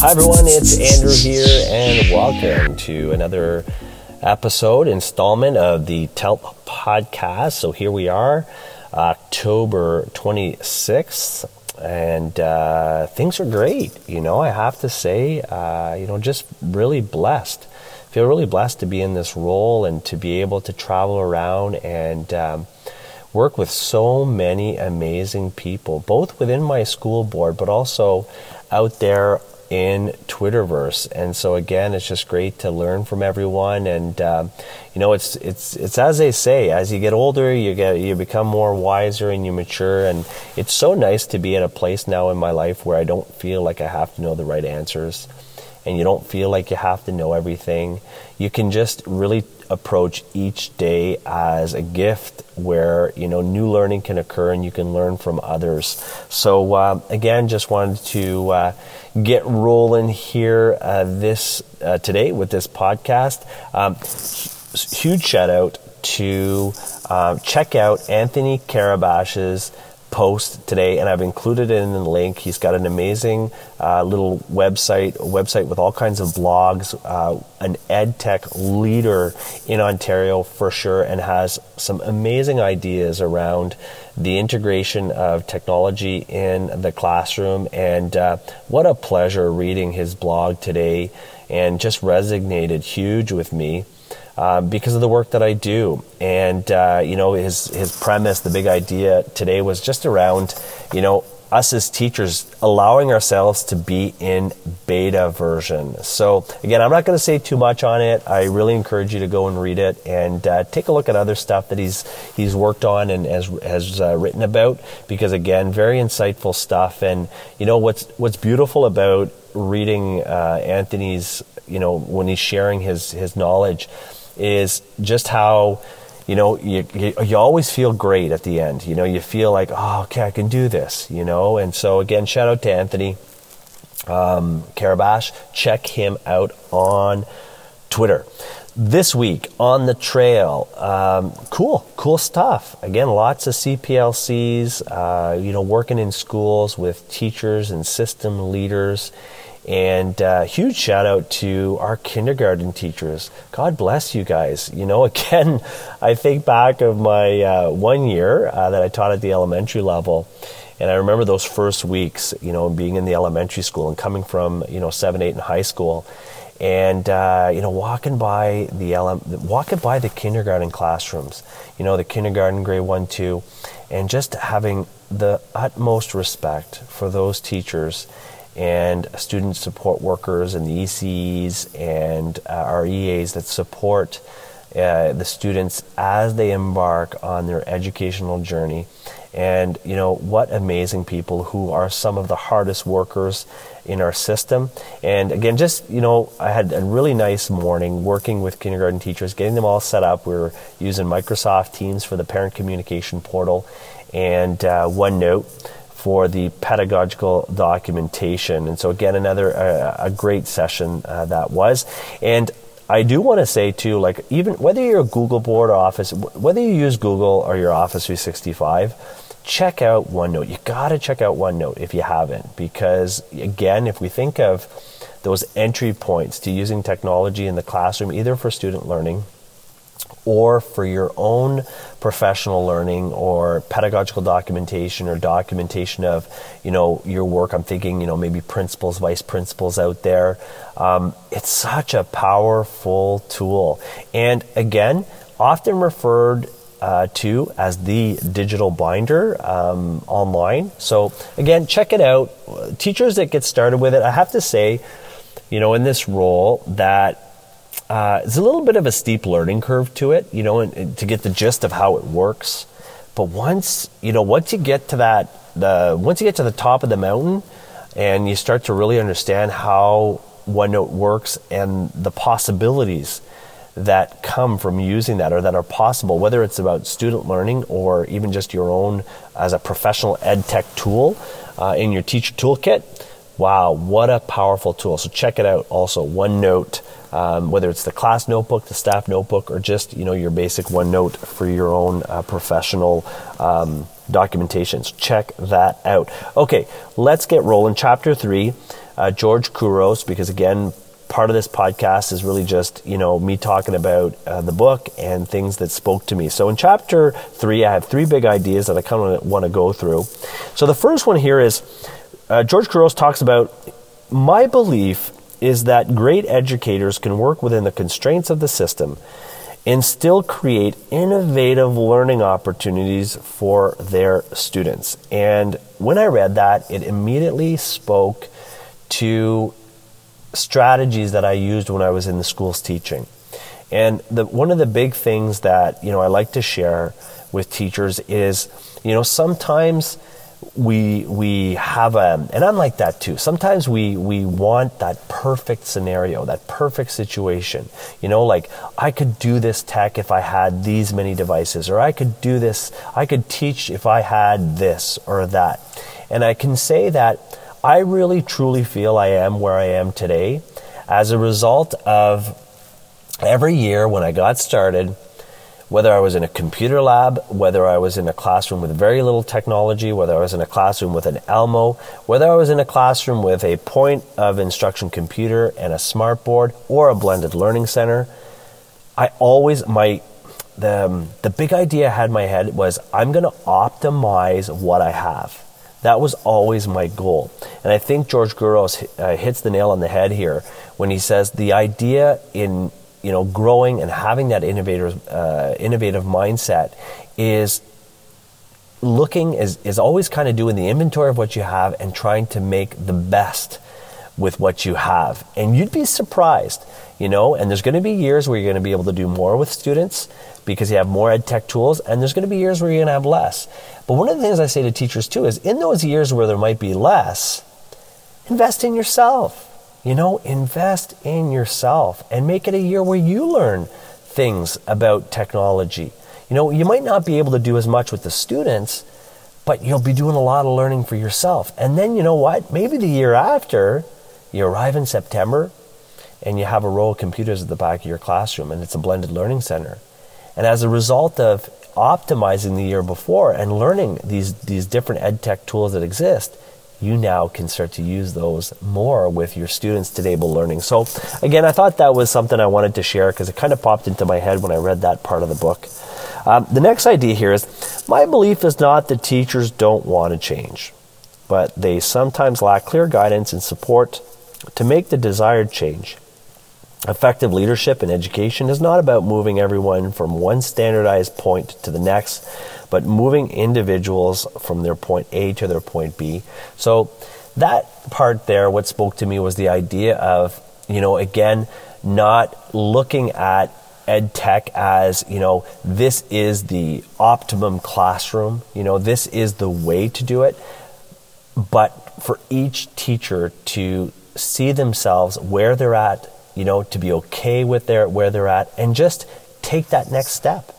Hi, everyone. It's Andrew here, and welcome to another episode, installment of the TELP podcast. So here we are, October 26th, and uh, things are great. You know, I have to say, uh, you know, just really blessed. Feel really blessed to be in this role and to be able to travel around and um, work with so many amazing people, both within my school board, but also out there in Twitterverse. And so again, it's just great to learn from everyone. And um, you know, it's it's it's as they say, as you get older, you get you become more wiser and you mature. And it's so nice to be at a place now in my life where I don't feel like I have to know the right answers, and you don't feel like you have to know everything. You can just really approach each day as a gift where you know new learning can occur and you can learn from others so uh, again just wanted to uh, get rolling here uh, this uh, today with this podcast um, huge shout out to um, check out anthony Carabache's post today, and I've included it in the link. He's got an amazing uh, little website, a website with all kinds of blogs, uh, an ed tech leader in Ontario for sure, and has some amazing ideas around the integration of technology in the classroom. And uh, what a pleasure reading his blog today, and just resonated huge with me. Uh, because of the work that I do. And, uh, you know, his, his premise, the big idea today was just around, you know, us as teachers allowing ourselves to be in beta version. So again, I'm not going to say too much on it. I really encourage you to go and read it and uh, take a look at other stuff that he's he's worked on and has has uh, written about because again, very insightful stuff. And you know what's what's beautiful about reading uh, Anthony's, you know, when he's sharing his his knowledge is just how you know you, you, you always feel great at the end. You know you feel like oh okay i can do this you know? And so again shout out to anthony um, Carabache. Check him out on twitter. This week on the trail um, cool cool stuff. Again lots of cplcs uh, you know working in schools with teachers and system leaders and uh, huge shout out to our kindergarten teachers. God bless you guys. You know, again, I think back of my uh, one year uh, that I taught at the elementary level. And I remember those first weeks, you know, being in the elementary school and coming from, you know, seven, eight in high school, and uh, you know, walking by the ele- walking by the kindergarten classrooms, you know, the kindergarten grade one, two, and just having the utmost respect for those teachers and student support workers and the ECEs and uh, our EAs that support uh, the students as they embark on their educational journey. And you know what amazing people who are some of the hardest workers in our system. And again, just you know, I had a really nice morning working with kindergarten teachers, getting them all set up. We are using Microsoft Teams for the parent communication portal and uh, OneNote for the pedagogical documentation. And so, again, another uh, a great session uh, that was. And I do want to say too, like even whether you're a Google board or Office, whether you use Google or your Office 365, check out OneNote. You got to check out OneNote if you haven't, because again, if we think of those entry points to using technology in the classroom, either for student learning or for your own professional learning or pedagogical documentation or documentation of you know your work. I'm thinking you know maybe principals vice principals out there. Um, it's such a powerful tool. And again often referred uh, to as the digital binder um, online. So again check it out. Teachers that get started with it i have to say you know in this role that uh, it's a little bit of a steep learning curve to it, you know, and, and to get the gist of how it works. But once, you know, once you get to that, the once you get to the top of the mountain, and you start to really understand how OneNote works and the possibilities that come from using that or that are possible, whether it's about student learning or even just your own as a professional ed tech tool uh, in your teacher toolkit. Wow, what a powerful tool. So check it out also, OneNote um, whether it's the class notebook, the staff notebook, or just you know your basic OneNote for your own uh, professional um, documentations. Check that out. Okay, let's get rolling. Chapter three. uh, George Couros, because again, part of this podcast is really just you know me talking about uh, the book and things that spoke to me so in chapter three i have three big ideas that i kind of want to go through so the first one here is uh, george couros talks about my belief is that great educators can work within the constraints of the system and still create innovative learning opportunities for their students. And when I read that, it immediately spoke to strategies that I used when I was in the schools teaching. And the, one of the big things that, you know, I like to share with teachers is, you know, sometimes we we have a and I'm like that too. Sometimes we we want that perfect scenario, that perfect situation. You know, like I could do this tech if I had these many devices or I could do this, I could teach if I had this or that. And I can say that I really truly feel I am where I am today as a result of every year when I got started whether I was in a computer lab, whether I was in a classroom with very little technology, whether I was in a classroom with an Elmo, whether I was in a classroom with a point of instruction computer and a smartboard or a blended learning center, I always, my, the, um, the big idea I had in my head was I'm going to optimize what I have. That was always my goal. And I think George Couros uh, hits the nail on the head here when he says the idea in you know, growing and having that innovative, uh, innovative mindset is looking is, is always kind of doing the inventory of what you have and trying to make the best with what you have. And you'd be surprised, you know, and there's going to be years where you're going to be able to do more with students because you have more ed tech tools, and there's going to be years where you're going to have less. But one of the things I say to teachers too is in those years where there might be less, invest in yourself you know, invest in yourself and make it a year where you learn things about technology. You know, you might not be able to do as much with the students, but you'll be doing a lot of learning for yourself. And then, you know what? Maybe the year after, you arrive in September and you have a row of computers at the back of your classroom and it's a blended learning center. And as a result of optimizing the year before and learning these, these different ed tech tools that exist, you now can start to use those more with your students to enable learning. So, again, I thought that was something I wanted to share because it kind of popped into my head when I read that part of the book. Um, the next idea here is my belief is not that teachers don't want to change, but they sometimes lack clear guidance and support to make the desired change. Effective leadership in education is not about moving everyone from one standardized point to the next, but moving individuals from their point A to their point B. So that part there, what spoke to me was the idea of, you know, again, not looking at ed tech as, you know, this is the optimum classroom, you know, this is the way to do it, but for each teacher to see themselves where they're at, you know, to be okay with their where they're at and just take that next step.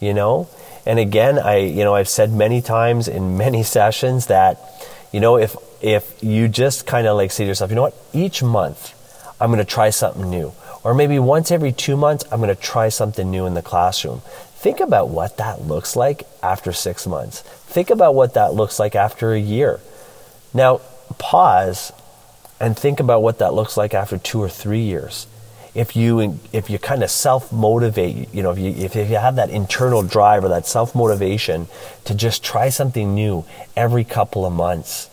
You know, and again, I, you know, I've said many times in many sessions that, you know, if, if you just kind of like say to yourself, you know what, each month I'm going to try something new. Or maybe once every two months, I'm going to try something new in the classroom. Think about what that looks like after six months. Think about what that looks like after a year. Now, pause and think about what that looks like after two or three years if you if you kind of self motivate, you know, if you if you have that internal drive or that self motivation to just try something new every couple of months,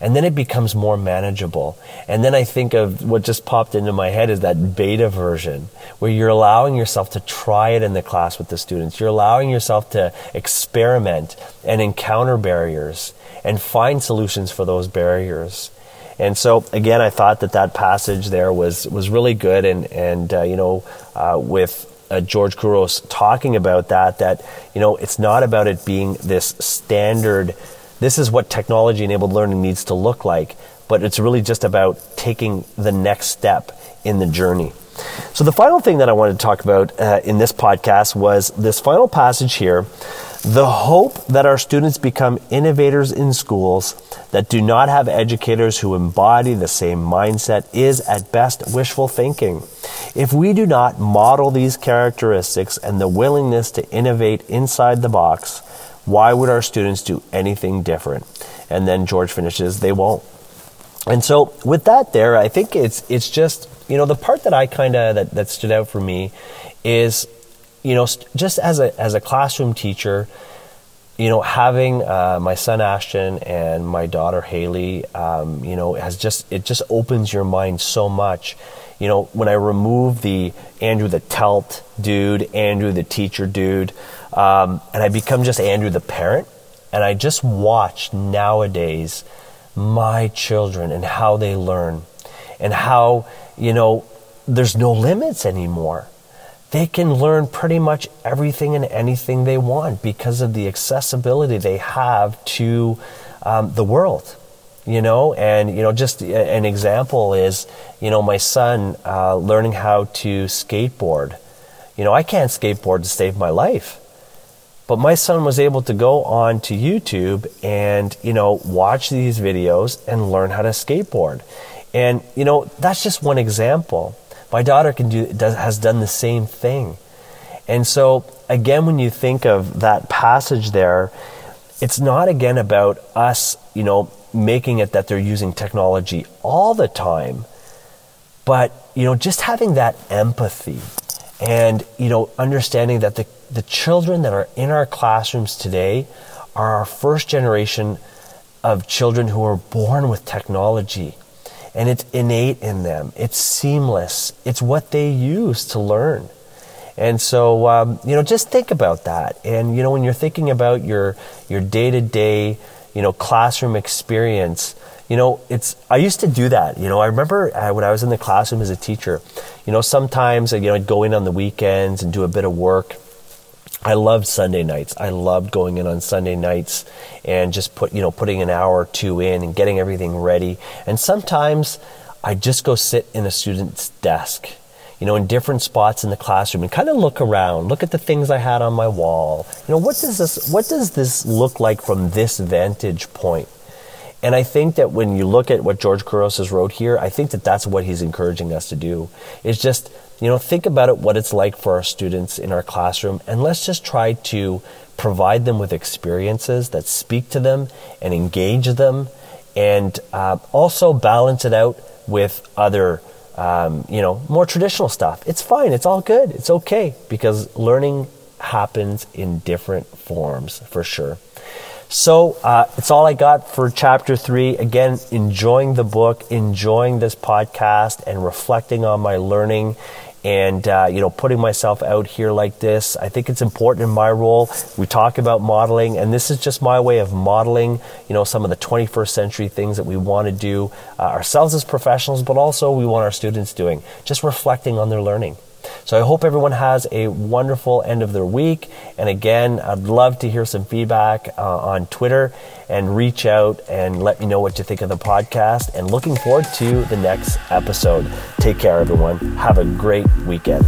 and then it becomes more manageable. And then I think of what just popped into my head is that beta version where you're allowing yourself to try it in the class with the students. You're allowing yourself to experiment and encounter barriers and find solutions for those barriers. And so again, I thought that that passage there was was really good, and and uh, you know, uh, with uh, George Couros talking about that, that you know, it's not about it being this standard. This is what technology enabled learning needs to look like, but it's really just about taking the next step in the journey. So the final thing that I wanted to talk about uh, in this podcast was this final passage here the hope that our students become innovators in schools that do not have educators who embody the same mindset is at best wishful thinking. If we do not model these characteristics and the willingness to innovate inside the box, why would our students do anything different? And then George finishes, they won't. and so with that there, I think it's it's just you know the part that I kind of that, that stood out for me is you know just as a as a classroom teacher, you know having uh, my son Ashton and my daughter Haley, um, you know has just it just opens your mind so much. You know when I remove the Andrew the Telt dude, Andrew the teacher dude, um, and I become just Andrew the parent, and I just watch nowadays my children and how they learn and how, you know, there's no limits anymore. They can learn pretty much everything and anything they want because of the accessibility they have to um, the world you know and you know just an example is you know my son uh, learning how to skateboard you know i can't skateboard to save my life but my son was able to go on to YouTube and, you know, watch these videos and learn how to skateboard. And, you know, that's just one example. My daughter can do, does, has done the same thing. And so, again, when you think of that passage there, it's not again about us, you know, making it that they're using technology all the time, but, you know, just having that empathy and, you know, understanding that the the children that are in our classrooms today are our first generation of children who are born with technology. And it's innate in them, it's seamless, it's what they use to learn. And so, um, you know, just think about that. And, you know, when you're thinking about your, your day-to-day, you know, classroom experience, you know, it's, I used to do that. You know, I remember uh, when I was in the classroom as a teacher, you know, sometimes, you know, I'd go in on the weekends and do a bit of work I loved Sunday nights. I loved going in on Sunday nights and just put, you know, putting an hour or two in and getting everything ready. And sometimes I just go sit in a student's desk, you know, in different spots in the classroom and kind of look around, look at the things I had on my wall. You know, what does this what does this look like from this vantage point? And I think that when you look at what George Couros has wrote here, I think that that's what he's encouraging us to do. Is just you know, think about it, what it's like for our students in our classroom, and let's just try to provide them with experiences that speak to them and engage them, and uh, also balance it out with other, um, you know, more traditional stuff. It's fine. It's all good. It's okay because learning happens in different forms for sure. So uh, it's all I got for chapter three. Again, enjoying the book, enjoying this podcast, and reflecting on my learning and uh, you know putting myself out here like this. I think it's important in my role. We talk about modeling and this is just my way of modeling you know some of the 21st century things that we want to do uh, ourselves as professionals but also we want our students doing just reflecting on their learning so I hope everyone has a wonderful end of their week. And again, I'd love to hear some feedback uh, on Twitter and reach out and let me know what you think of the podcast. And looking forward to the next episode. Take care, everyone. Have a great weekend.